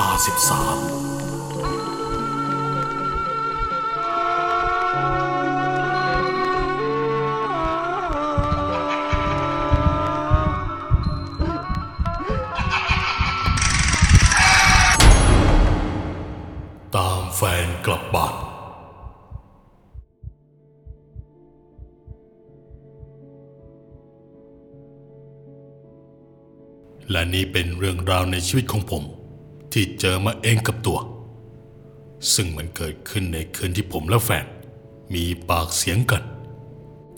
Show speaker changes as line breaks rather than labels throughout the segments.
ลาสิบสามตามแฟนกลับบ้านและนี่เป็นเรื่องราวในชีวิตของผม ที่เจอมาเองกับตัว ซึ่งมันเกิดขึ้นในคืนที่ผมและแฟน มีปากเสียงกัน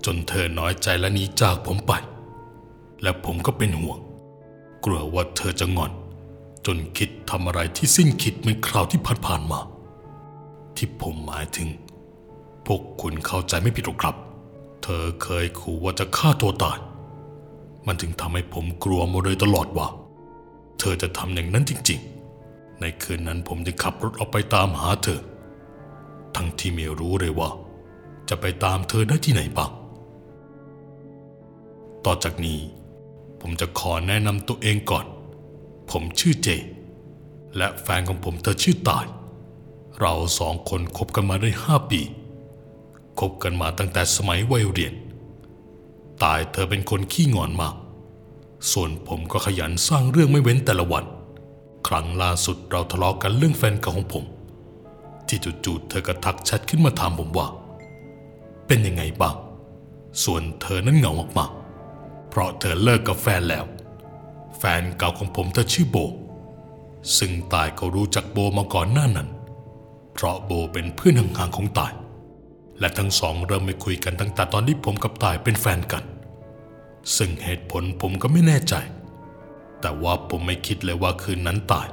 จนเธอน้อยใจและหนีจากผมไป และผมก็เป็นห่วง กลัวว่าเธอจะงอน จนคิดทำอะไรที่สิ้นคิดเหมือนคราวที่ผ่านๆมา ที่ผมหมายถึง พวกคุณเข้าใจไม่ผิดหรอกครับ เธอเคยขู่ว่าจะฆ่าตัวตายมันถึงทำให้ผมกลัวมาโดยตลอดว่า เธอจะทำอย่างนั้นจริง ๆ ในคืนนั้นผมจึงขับรถออกไปตามหาเธอ ทั้งที่ไม่รู้เลยว่า จะไปตามเธอได้ที่ไหนบ้างต่อจากนี้ ผมจะขอแนะนำตัวเองก่อน ผมชื่อเจ และแฟนของผมเธอชื่อตาย เราสองคนคบกันมาได้ห้าปี คบกันมาตั้งแต่สมัยวัยเรียน ตายเธอเป็นคนขี้งอนมาก ส่วนผมก็ขยันสร้างเรื่องไม่เว้นแต่ละวัน ครั้งล่าสุดเราทะเลาะกันเรื่องแฟนเก่าของผม ที่จู่ๆเธอก็ทักแชทขึ้นมาถามผมว่า เป็นยังไงบ้าง ส่วนเธอนั้นเหงามากๆ เพราะเธอเลิกกับแฟนแล้ว แฟนเก่าของผมเธอชื่อโบ ซึ่งตายก็รู้จักโบมาก่อนหน้านั้น เพราะโบเป็นเพื่อนห่างๆของตาย และทั้งสองเริ่มไม่คุยกันตั้งแต่ตอนที่ผมกับตายเป็นแฟนกัน ซึ่งเหตุผลผมก็ไม่แน่ใจ แต่ว่าผมไม่คิดเลยว่าคืนนั้นตาย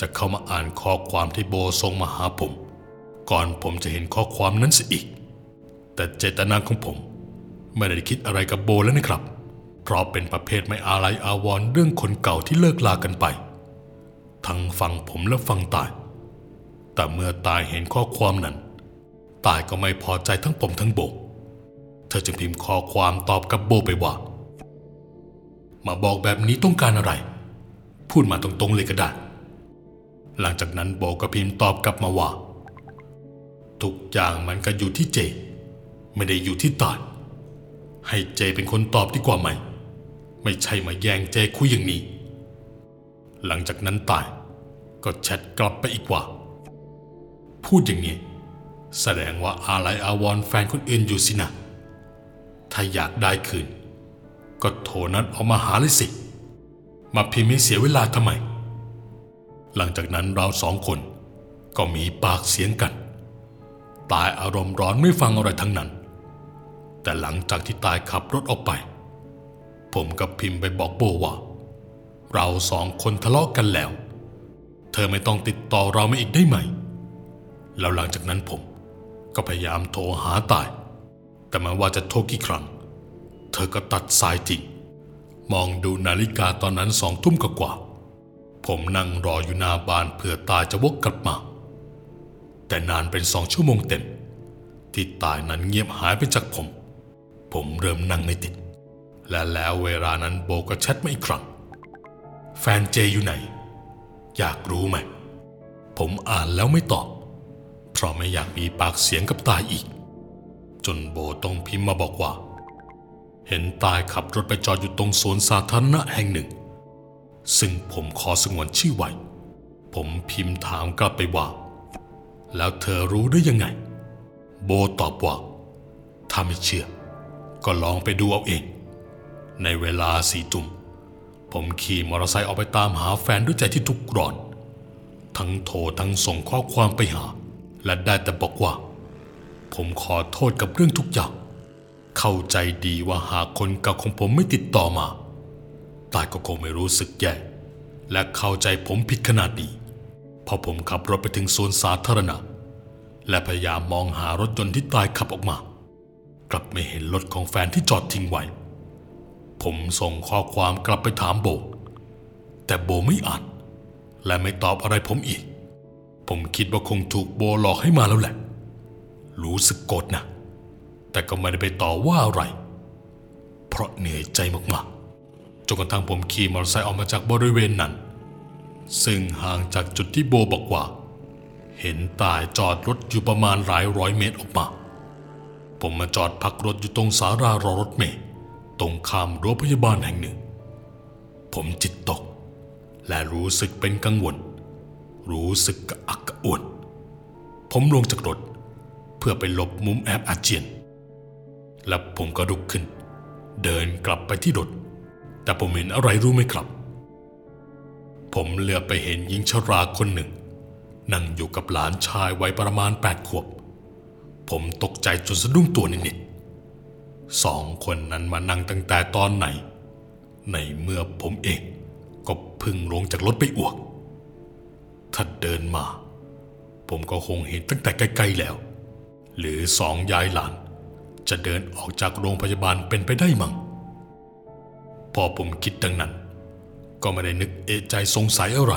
จะเข้ามาอ่านข้อความที่โบส่งมาหาผม ก่อนผมจะเห็นข้อความนั้นซะอีก แต่เจตนาของผมไม่ได้คิดอะไรกับโบแล้วนะครับ เพราะเป็นประเภทไม่อาลัยอาวรณ์เรื่องคนเก่าที่เลิกลากันไป ทั้งฝั่งผมและฝั่งตาย แต่เมื่อตายเห็นข้อความนั้น ตายก็ไม่พอใจทั้งผมทั้งโบ เธอจึงพิมพ์ข้อความตอบกับโบไปว่า มาบอกแบบนี้ต้องการอะไร พูดมาตรงๆเลยก็ได้ หลังจากนั้นโบก็พิมพ์ตอบกลับมาว่า ทุกอย่างมันก็อยู่ที่เจ ไม่ได้อยู่ที่ตายให้เจเป็นคนตอบดีกว่าไหม ไม่ใช่มาแย่งเจคุยอย่างนี้ หลังจากนั้นตาย ก็แชทกลับไปอีกว่า พูดอย่างนี้ แสดงว่าอาลัยอาวรณ์แฟนคนอื่นอยู่สินะ ถ้าอยากได้คืน ก็โทรนัดออกมาหาเลยสิ มาพิมพ์ให้เสียเวลาทำไม หลังจากนั้นเราสองคนก็มีปากเสียงกัน ตายอารมณ์ร้อนไม่ฟังอะไรทั้งนั้น แต่หลังจากที่ตายขับรถออกไป ผมกับพิมพ์ไปบอกโบว่า เราสองคนทะเลาะกันแล้ว เธอไม่ต้องติดต่อเราไม่อีกได้ไหม แล้วหลังจากนั้นผมก็พยายามโทรหาตาย แต่ไมาว่าจะโทรกี่ครั้ง เธอก็ตัดสายทิ้งมองดูนาฬิกาตอนนั้นสองทุ่มกว่า ผมนั่งรออยู่หน้าบ้านเพื่อตายจะวกกลับมา แต่นานเป็นสองชั่วโมงเต็ม ที่ตายนั้นเงียบหายไปจากผม ผมเริ่มนั่งไม่ติด และแล้วเวลานั้นโบก็แชทมาอีกครั้ง แฟนเจอยู่ไหน อยากรู้ไหม ผมอ่านแล้วไม่ตอบ เพราะไม่อยากมีปากเสียงกับตายอีก จนโบต้องพิมพ์มาบอกว่า เห็นตายขับรถไปจอดอยู่ตรงสวนสาธารณะแห่งหนึ่ง ซึ่งผมขอสงวนชื่อไว้ ผมพิมพ์ถามกลับไปว่า แล้วเธอรู้ได้ยังไง โบตอบว่า ถ้าไม่เชื่อ ก็ลองไปดูเอาเอง ในเวลาสี่ทุ่มผมขี่มอเตอร์ไซค์ออกไปตามหาแฟนด้วยใจที่ทุกข์ร้อน ทั้งโทรทั้งส่งข้อความไปหา และได้แต่บอกว่า ผมขอโทษกับเรื่องทุกอย่าง เข้าใจดีว่าหากคนเก่าของผมไม่ติดต่อมา ตายก็คงไม่รู้สึกแย่ และเข้าใจผมผิดขนาดนี้พอผมขับรถไปถึงสวนสาธารณะ และพยายามมองหารถยนต์ที่ตายขับออกมา กลับไม่เห็นรถของแฟนที่จอดทิ้งไว้ ผมส่งข้อความกลับไปถามโบ แต่โบไม่อ่านและไม่ตอบอะไรผมอีก ผมคิดว่าคงถูกโบหลอกให้มาแล้วแหละ รู้สึกโกรธนะ แต่ก็ไม่ได้ไปต่อว่าอะไร เพราะเหนื่อยใจมากๆ จนกระทั่งผมขี่มอเตอร์ไซค์ออกมาจากบริเวณนั้น ซึ่งห่างจากจุดที่โบบอกว่า เห็นตายจอดรถอยู่ประมาณหลายร้อยเมตรออกมา ผมมาจอดพักรถอยู่ตรงสารารอรถเมล์ตรงข้ามรั้วพยาบาลแห่งหนึ่ง ผมจิตตก และรู้สึกเป็นกังวล รู้สึกกระอักกระอ่วนผมลงจากรถ เพื่อไปหลบมุมแอบอาเจียน และผมก็ลุกขึ้น เดินกลับไปที่รถแต่ผมเห็นอะไรรู้ไหมครับ ผมเหลือไปเห็นหญิงชราคนหนึ่ง นั่งอยู่กับหลานชายวัยประมาณแปดขวบ ผมตกใจจนสะดุ้งตัวนิดๆสองคนนั้นมานั่งตั้งแต่ตอนไหน ในเมื่อผมเองก็พึ่งลงจากรถไปอวก ถ้าเดินมา ผมก็คงเห็นตั้งแต่ไกลๆแล้ว หรือสองยายหลาน จะเดินออกจากโรงพยาบาลเป็นไปได้มั้งพอผมคิดดังนั้น ก็ไม่ได้นึกเอะใจสงสัยอะไร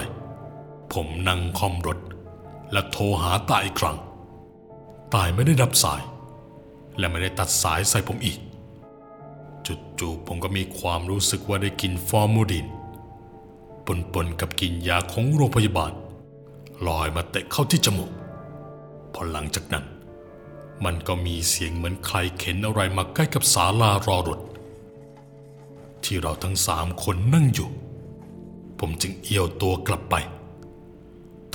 ผมนั่งคอมรถ และโทรหาตายอีกครั้ง ตายไม่ได้รับสาย และไม่ได้ตัดสายใส่ผมอีกจู่ๆผมก็มีความรู้สึกว่าได้กลินฟอร์มูดินปนๆกับกลินยาของโรงพยาบาลลอยมาเตะเข้าที่จมูก พอหลังจากนั้น มันก็มีเสียงเหมือนใครเข็นอะไรมาใกล้กับศาลารอรถ ที่เราทั้งสามคนนั่งอยู่ ผมจึงเอี้ยวตัวกลับไป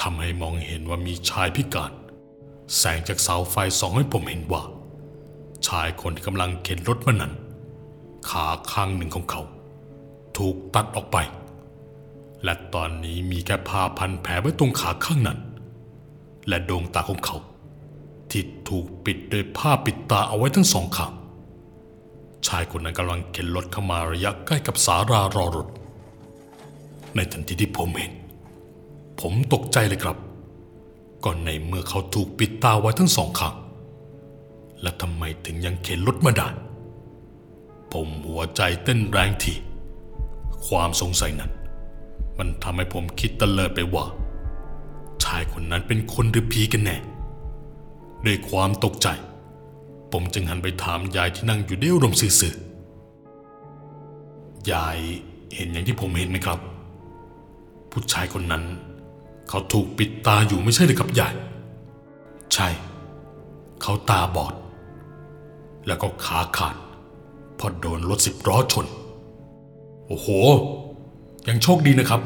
ทำให้มองเห็นว่ามีชายพิการ แสงจากเสาไฟส่องให้ผมเห็นว่า ชายคนที่กำลังเข็นรถมานั้น ขาข้างหนึ่งของเขา ถูกตัดออกไป และตอนนี้มีแค่ผ้าพันแผลไว้ตรงขาข้างนั้น และดวงตาของเขา ที่ถูกปิดด้วยผ้าปิดตาเอาไว้ทั้งสองข้างชายคนนั้นกำลังเข็นรถเข้ามาระยะใกล้กับสารารอรถ ในทันทีที่ผมเห็น ผมตกใจเลยครับก่อนในเมื่อเขาถูกปิดตาไว้ทั้งสองข้างและทำไมถึงยังเข็นรถมาได้ผมหัวใจเต้นแรงที ความสงสัยนั้น มันทำให้ผมคิดตะเลิดไปว่า ชายคนนั้นเป็นคนหรือผีกันแน่ ด้วยความตกใจ ผมจึงหันไปถามยายที่นั่งอยู่เดียวรมซื่อๆยายเห็นอย่างที่ผมเห็นไหมครับ ผู้ชายคนนั้น เขาถูกปิดตาอยู่ไม่ใช่หรือครับยาย ใช่ เขาตาบอด แล้วก็ขาขาดเพราะโดนรถสิบล้อชน โอ้โห ยังโชคดีนะครับ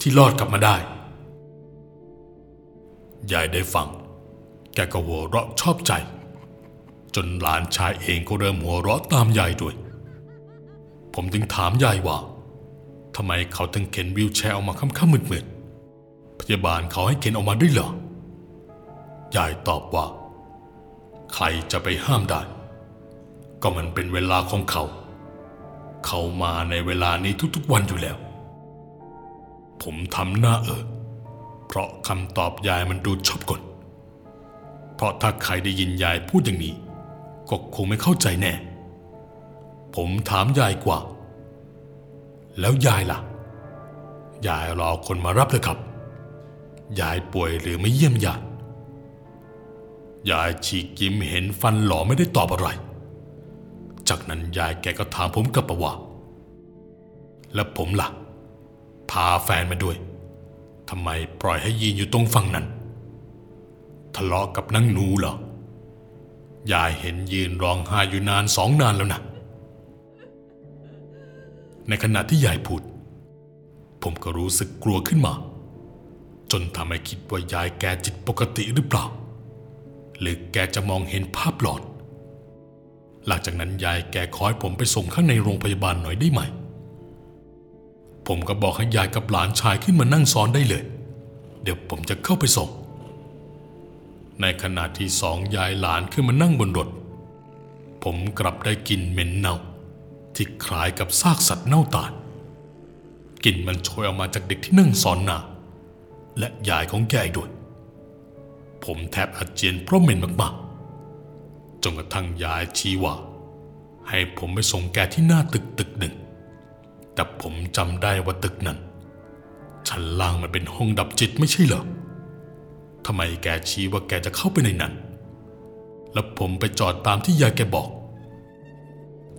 ที่รอดกลับมาได้ ยายได้ฟัง แกก็หัวเราะชอบใจ จนหลานชายเองก็เริ่มหัวเราะตามยายด้วย ผมจึงถามยายว่าทำไมเขาถึงเข็นวิวแชร์ออกมาค่ำๆมืดๆพยาบาลเขาให้เข็นออกมาด้วยเหรอ ยายตอบว่า ใครจะไปห้ามได้ ก็มันเป็นเวลาของเขา เขามาในเวลานี้ทุกๆวันอยู่แล้ว ผมทำหน้าเออ เพราะคำตอบยายมันดูชอบกล เพราะถ้าใครได้ยินยายพูดอย่างนี้ ก็คงไม่เข้าใจแน่ ผมถามยายกว่า แล้วยายล่ะ ยายรอคนมารับเลยครับ ยายป่วยหรือไม่เยี่ยมญาติยายฉีกยิ้มเห็นฟันหล่อไม่ได้ตอบอะไร จากนั้นยายแกก็ถามผมกลับมาว่า แล้วผมล่ะ พาแฟนมาด้วยทำไมปล่อยให้ยืนอยู่ตรงฝั่งนั้น ทะเลาะกับนางหนูเหรอยายเห็นยืนร้องไห้อยู่นานสองนานแล้วนะ ในขณะที่ยายพูด ผมก็รู้สึกกลัวขึ้นมา จนทำให้คิดว่ายายแกจิตปกติหรือเปล่า หรือแกจะมองเห็นภาพหลอนหลังจากนั้นยายแกขอให้ผมไปส่งข้างในโรงพยาบาลหน่อยได้ไหม ผมก็บอกให้ยายกับหลานชายขึ้นมานั่งซ้อนได้เลย เดี๋ยวผมจะเข้าไปส่ง ในขณะที่สองยายหลานขึ้นมานั่งบนรถ ผมกลับได้กลิ่นเหม็นเน่า ที่คล้ายกับซากสัตว์เน่าตายกลิ่นมันโชยออกมาจากเด็กที่นั่งซ้อนหน้าและยายของแกอีกด้วย ผมแทบอาเจียนเพราะเหม็นมากๆจนกระทั่งยายชี้ว่า ให้ผมไปส่งแกที่หน้าตึกตึกหนึ่ง แต่ผมจำได้ว่าตึกนั้นชั้นล่างมันเป็นห้องดับจิตไม่ใช่เหรอ ทำไมแกชี้ว่าแกจะเข้าไปในนั้น แล้วผมไปจอดตามที่ยายแกบอก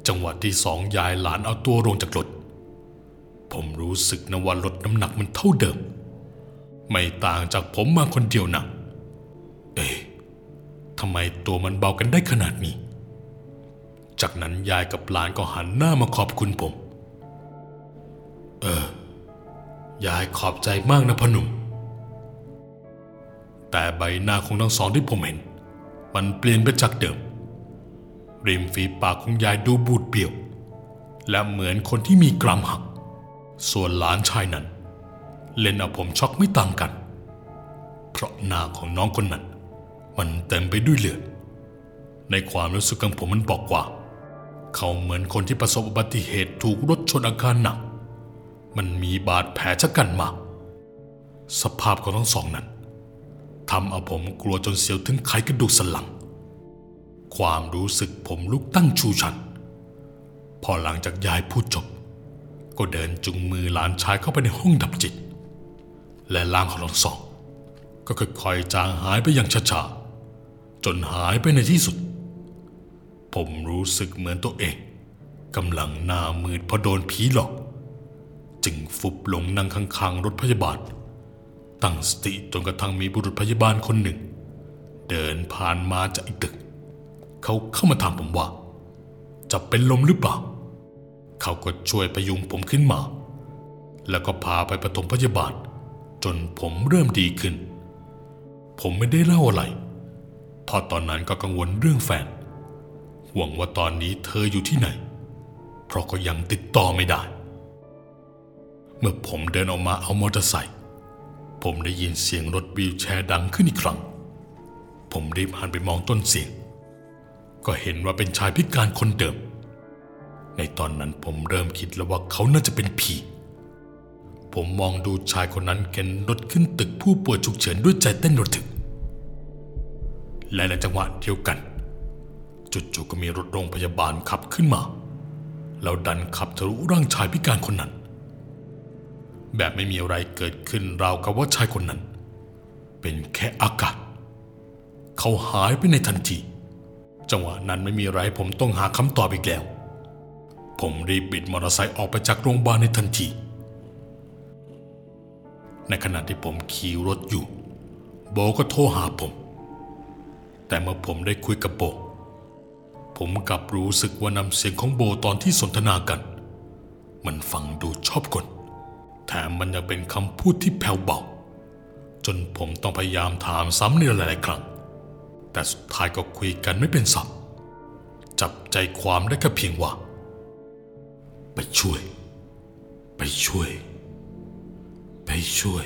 จังหวะที่สองยายหลานเอาตัวลงจากรถ ผมรู้สึกนะว่ารถน้ำหนักมันเท่าเดิม ไม่ต่างจากผมมาคนเดียวนะเอ๊ะทำไมตัวมันเบากันได้ขนาดนี้ จากนั้นยายกับหลานก็หันหน้ามาขอบคุณผม เออ ยายขอบใจมากนะพนุ่ม แต่ใบหน้าของทั้งสองที่ผมเห็น มันเปลี่ยนไปจากเดิม ริมฝีปากของยายดูบูดเบี้ยว และเหมือนคนที่มีกรามหัก ส่วนหลานชายนั้น เล่นเอาผมช็อกไม่ต่างกัน เพราะหน้าของน้องคนนั้น มันเต็มไปด้วยเลือด ในความรู้สึกของผมมันบอกว่า เขาเหมือนคนที่ประสบอุบัติเหตุถูกรถชนอาการหนัก มันมีบาดแผลชะกันมาก สภาพของทั้งสองนั้น ทำเอาผมกลัวจนเสียวถึงไขกระดูกสันหลัง ความรู้สึกผมลุกตั้งชูชัน พอหลังจากยายพูดจบ ก็เดินจุงมือหลานชายเข้าไปในห้องดับจิต และล่างของทั้งสอง ก็ค่อยๆจางหายไปอย่างช้าๆ จนหายไปในที่สุด ผมรู้สึกเหมือนตัวเองกำลังหน้ามืดเพราะโดนผีหลอก จึงฟุบลงนั่งข้างๆรถพยาบาล ตั้งสติจนกระทั่งมีบุรุษพยาบาลคนหนึ่ง เดินผ่านมาจากอีกตึก เขาเข้ามาถามผมว่า จะเป็นลมหรือเปล่า เขาก็ช่วยพยุงผมขึ้นมา แล้วก็พาไปปฐมพยาบาล จนผมเริ่มดีขึ้น ผมไม่ได้เล่าอะไรเพราะตอนนั้นก็กังวลเรื่องแฟน ห่วงว่าตอนนี้เธออยู่ที่ไหน เพราะก็ยังติดต่อไม่ได้ เมื่อผมเดินออกมาเอามอเตอร์ไซค์ ผมได้ยินเสียงรถวีลแชร์ดังขึ้นอีกครั้ง ผมรีบหันไปมองต้นเสียง ก็เห็นว่าเป็นชายพิการคนเดิม ในตอนนั้นผมเริ่มคิดแล้วว่าเขาน่าจะเป็นผีผมมองดูชายคนนั้นเข็นรถขึ้นตึกผู้ป่วยฉุกเฉินด้วยใจเต้นระทึก และในจังหวะเดียวกัน จู่ๆก็มีรถโรงพยาบาลขับขึ้นมา แล้วดันขับทะลุร่างชายพิการคนนั้น แบบไม่มีอะไรเกิดขึ้นราวกับว่าชายคนนั้น เป็นแค่อากาศ เขาหายไปในทันที จังหวะนั้นไม่มีอะไรผมต้องหาคำตอบอีกแล้ว ผมรีบบิดมอเตอร์ไซค์ออกไปจากโรงพยาบาลในทันที ในขณะที่ผมขี่รถอยู่ โบก็โทรหาผม แต่เมื่อผมได้คุยกับโบ ผมกลับรู้สึกว่านำเสียงของโบตอนที่สนทนากัน มันฟังดูชอบกล แถมมันยังเป็นคำพูดที่แผ่วเบา จนผมต้องพยายามถามซ้ำในหลายๆครั้ง แต่สุดท้ายก็คุยกันไม่เป็นสับจับใจความได้แค่เพียงว่า ไปช่วย ไปช่วย ไปช่วย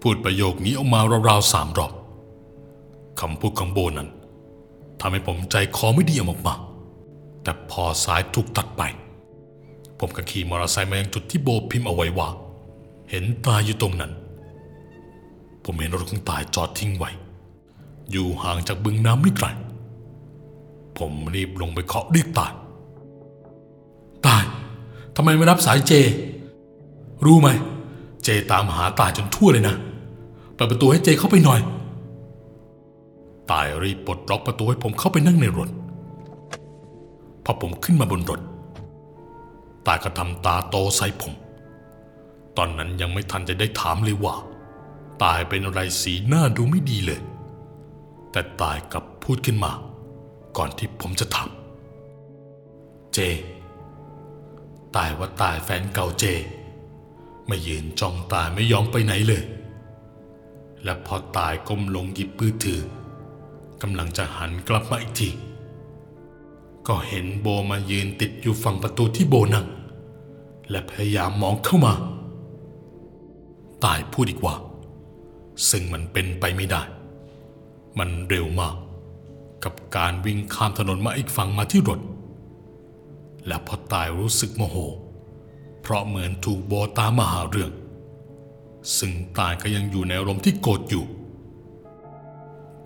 พูดประโยคนี้ออกมาราวๆสามรอบคำพูดของโบนั้นทำให้ผมใจคอไม่ดีออกมาแต่พอสายถูกตัดไป ผมก็ขี่มอเตอร์ไซค์มายังจุดที่โบพิมพ์เอาไว้ว่า เห็นตายอยู่ตรงนั้น ผมเห็นรถของตายจอดทิ้งไว้ อยู่ห่างจากบึงน้ำไม่ไกล ผมรีบลงไปเคาะเรียกตาย ตายทำไมไม่รับสายเจ รู้ไหม เจตามหาตายจนทั่วเลยนะเปิดประตูให้เจเข้าไปหน่อย ตายรีบปลดล็อกประตูให้ผมเข้าไปนั่งในรถ พอผมขึ้นมาบนรถ ตายก็ทำตาโตใส่ผม ตอนนั้นยังไม่ทันจะได้ถามเลยว่า ตายเป็นอะไรสีหน้าดูไม่ดีเลย แต่ตายกลับพูดขึ้นมา ก่อนที่ผมจะถามเจ ตายว่าตายแฟนเก่าเจ ไม่ยืนจ้องตายไม่ยอมไปไหนเลย และพอตายก้มลงหยิบมือถือกำลังจะหันกลับมาอีกทีก็เห็นโบมายืนติดอยู่ฝั่งประตูที่โบนั่ง และพยายามมองเข้ามา ตายพูดอีกว่า ซึ่งมันเป็นไปไม่ได้ มันเร็วมาก กับการวิ่งข้ามถนนมาอีกฝั่งมาที่รถ และพอตายรู้สึกโมโห เพราะเหมือนถูกโบตามมาหาเรื่อง ซึ่งตายก็ยังอยู่ในอารมณ์ที่โกรธอยู่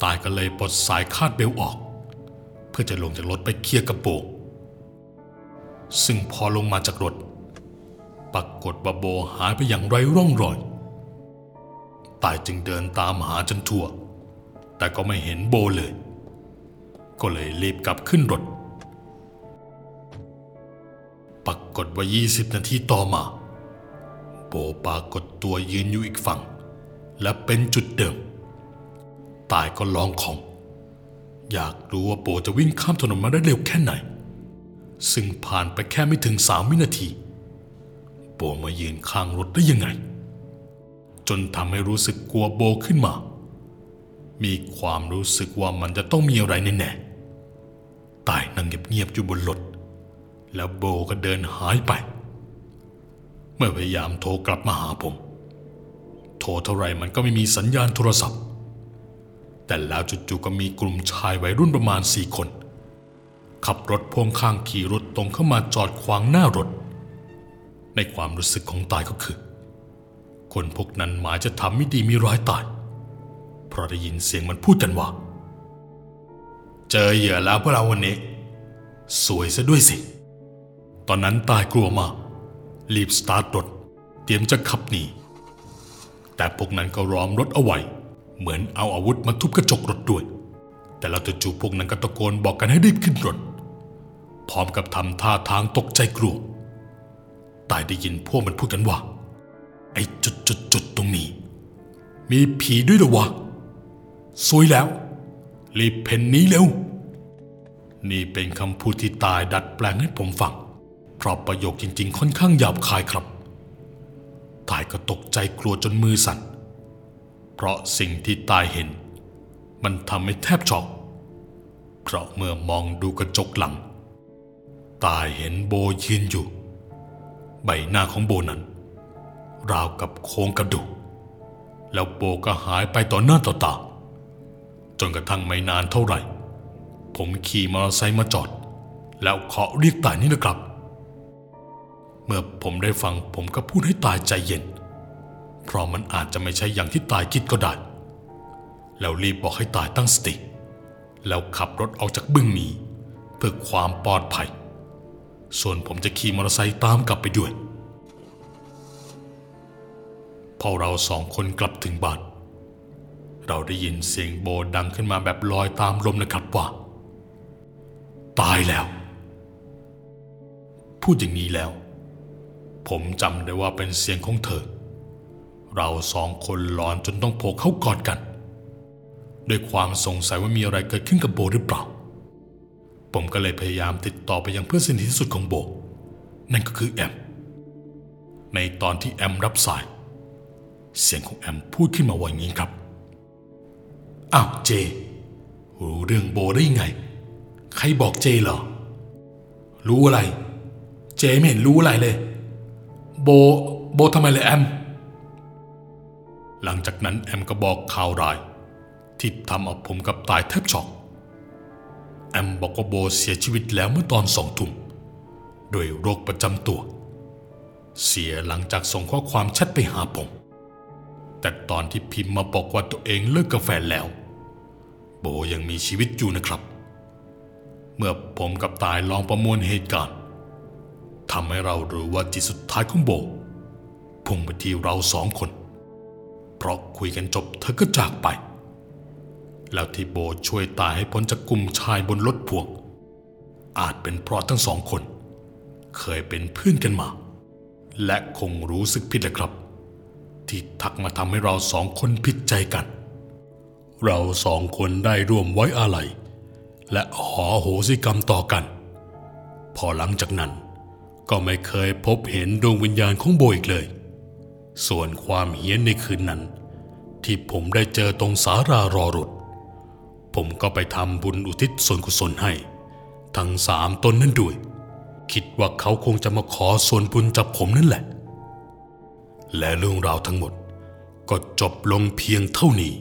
ตายก็เลยปลดสายคาดเบลต์ออก เพื่อจะลงจากรถไปเคลียร์กับโบซึ่งพอลงมาจากรถ ปรากฏว่าโบหายไปอย่างไร้ร่องรอย ตายจึงเดินตามหาจนทั่ว แต่ก็ไม่เห็นโบเลย ก็เลยรีบกลับขึ้นรถ ปรากฏว่า 20 นาทีต่อมา โบปรากฏตัวยืนอยู่อีกฝั่ง และเป็นจุดเดิม ตายก็ลองของ อยากรู้ว่าโบจะวิ่งข้ามถนนมาได้เร็วแค่ไหน ซึ่งผ่านไปแค่ไม่ถึงสามวินาที โบมายืนข้างรถได้ยังไง จนทำให้รู้สึกกลัวโบขึ้นมา มีความรู้สึกว่ามันจะต้องมีอะไรแน่ๆตายนั่งเงียบๆอยู่บนรถแล้วโบก็เดินหายไป เมื่อพยายามโทรกลับมาหาผม โทรเท่าไรมันก็ไม่มีสัญญาณโทรศัพท์ แต่แล้วจู่ๆก็มีกลุ่มชายวัยรุ่นประมาณสี่คน ขับรถพ่วงข้างขี่รถตรงเข้ามาจอดขวางหน้ารถ ในความรู้สึกของตายก็คือ คนพวกนั้นหมายจะทำไม่ดีมีร้ายตาย เพราะได้ยินเสียงมันพูดกันว่า เจอเหยื่อแล้วพวกเราวันนี้ สวยซะด้วยสิ ตอนนั้นตายกลัวมากรีบสตาร์ทรถเตรียมจะขับหนีแต่พวกนั้นก็ล้อมรถเอาไว้ เหมือนเอาอาวุธมาทุบกระจกรถด้วย แต่แล้วจู่ๆพวกนั้นก็ตะโกนบอกกันให้รีบขึ้นรถ พร้อมกับทำท่าทางตกใจกลัว ตายได้ยินพวกมันพูดกันว่า ไอ้จุดจุดจุดๆตรงนี้ มีผีด้วยหรอวะสวยแล้ว รีบเพ่นหนี้เร็ว นี่เป็นคำพูดที่ตายดัดแปลงให้ผมฟัง เพราะประโยคจริง ๆ ค่อนข้างหยาบคายครับ ตายก็ตกใจกลัวจนมือสั่น เพราะสิ่งที่ตายเห็น มันทำให้แทบช็อก เพราะเมื่อมองดูกระจกหลัง ตายเห็นโบยืนอยู่ ใบหน้าของโบนั้น ราวกับโครงกระดูก แล้วโบก็หายไปต่อหน้าต่อตา จนกระทั่งไม่นานเท่าไหร่ ผมขี่มอเตอร์ไซค์มาจอด แล้วเคาะเรียกตายนี่นะครับ เมื่อผมได้ฟังผมก็พูดให้ตายใจเย็น เพราะมันอาจจะไม่ใช่อย่างที่ตายคิดก็ได้ แล้วรีบบอกให้ตายตั้งสติ แล้วขับรถออกจากบึ้งนี้ เพื่อความปลอดภัย ส่วนผมจะขี่มอเตอร์ไซค์ตามกลับไปด้วย พอเราสองคนกลับถึงบ้าน เราได้ยินเสียงโบดังขึ้นมาแบบลอยตามลมนะครับว่า ตายแล้ว พูดอย่างนี้แล้ว ผมจำได้ว่าเป็นเสียงของเธอ เราสองคนหลอนจนต้องโผล่เข้ากอดกัน ด้วยความสงสัยว่ามีอะไรเกิดขึ้นกับโบหรือเปล่า ผมก็เลยพยายามติดต่อไปยังเพื่อนสนิทที่สุดของโบ นั่นก็คือแอม ในตอนที่แอมรับสาย เสียงของแอมพูดขึ้นมาว่าอย่างนี้ครับ อ้าวเจ รู้เรื่องโบได้ยังไง ใครบอกเจเหรอ รู้อะไร เจไม่เห็นรู้อะไรเลย โบ โบทำไมเลยแอม หลังจากนั้นแอมก็บอกข่าวร้ายที่ทำเอาผมกับตายแทบช็อก แอมบอกว่าโบเสียชีวิตแล้วเมื่อตอนสองทุ่มโดวยโรคประจำตัว เสียหลังจากส่งข้อความแชทไปหาผม แต่ตอนที่พิมพ์มาบอกว่าตัวเองเลิกกับแฟแล้ว โบยังมีชีวิตอยู่นะครับ เมื่อผมกับตายลองประมวลเหตุการณ์ทำให้เรารู้ว่าจิตสุดท้ายของโบพุ่งไปที่เราสองคน เพราะคุยกันจบเธอก็จากไป แล้วที่โบช่วยตายให้พ้นจากกลุ่มชายบนรถพ่วง อาจเป็นเพราะทั้งสองคน เคยเป็นเพื่อนกันมา และคงรู้สึกผิดแหละครับ ที่ทักมาทำให้เราสองคนผิดใจกัน เราสองคนได้ร่วมไว้อาลัยและขอโหสิกรรมต่อกัน พอหลังจากนั้นก็ไม่เคยพบเห็นดวงวิญญาณของโบอีกเลย ส่วนความเฮี้ยนในคืนนั้น ที่ผมได้เจอตรงสารารอรถ ผมก็ไปทำบุญอุทิศส่วนกุศลให้ ทั้งสามตนนั้นด้วย คิดว่าเขาคงจะมาขอส่วนบุญจากผมนั่นแหละ และเรื่องราวทั้งหมด ก็จบลงเพียงเท่านี้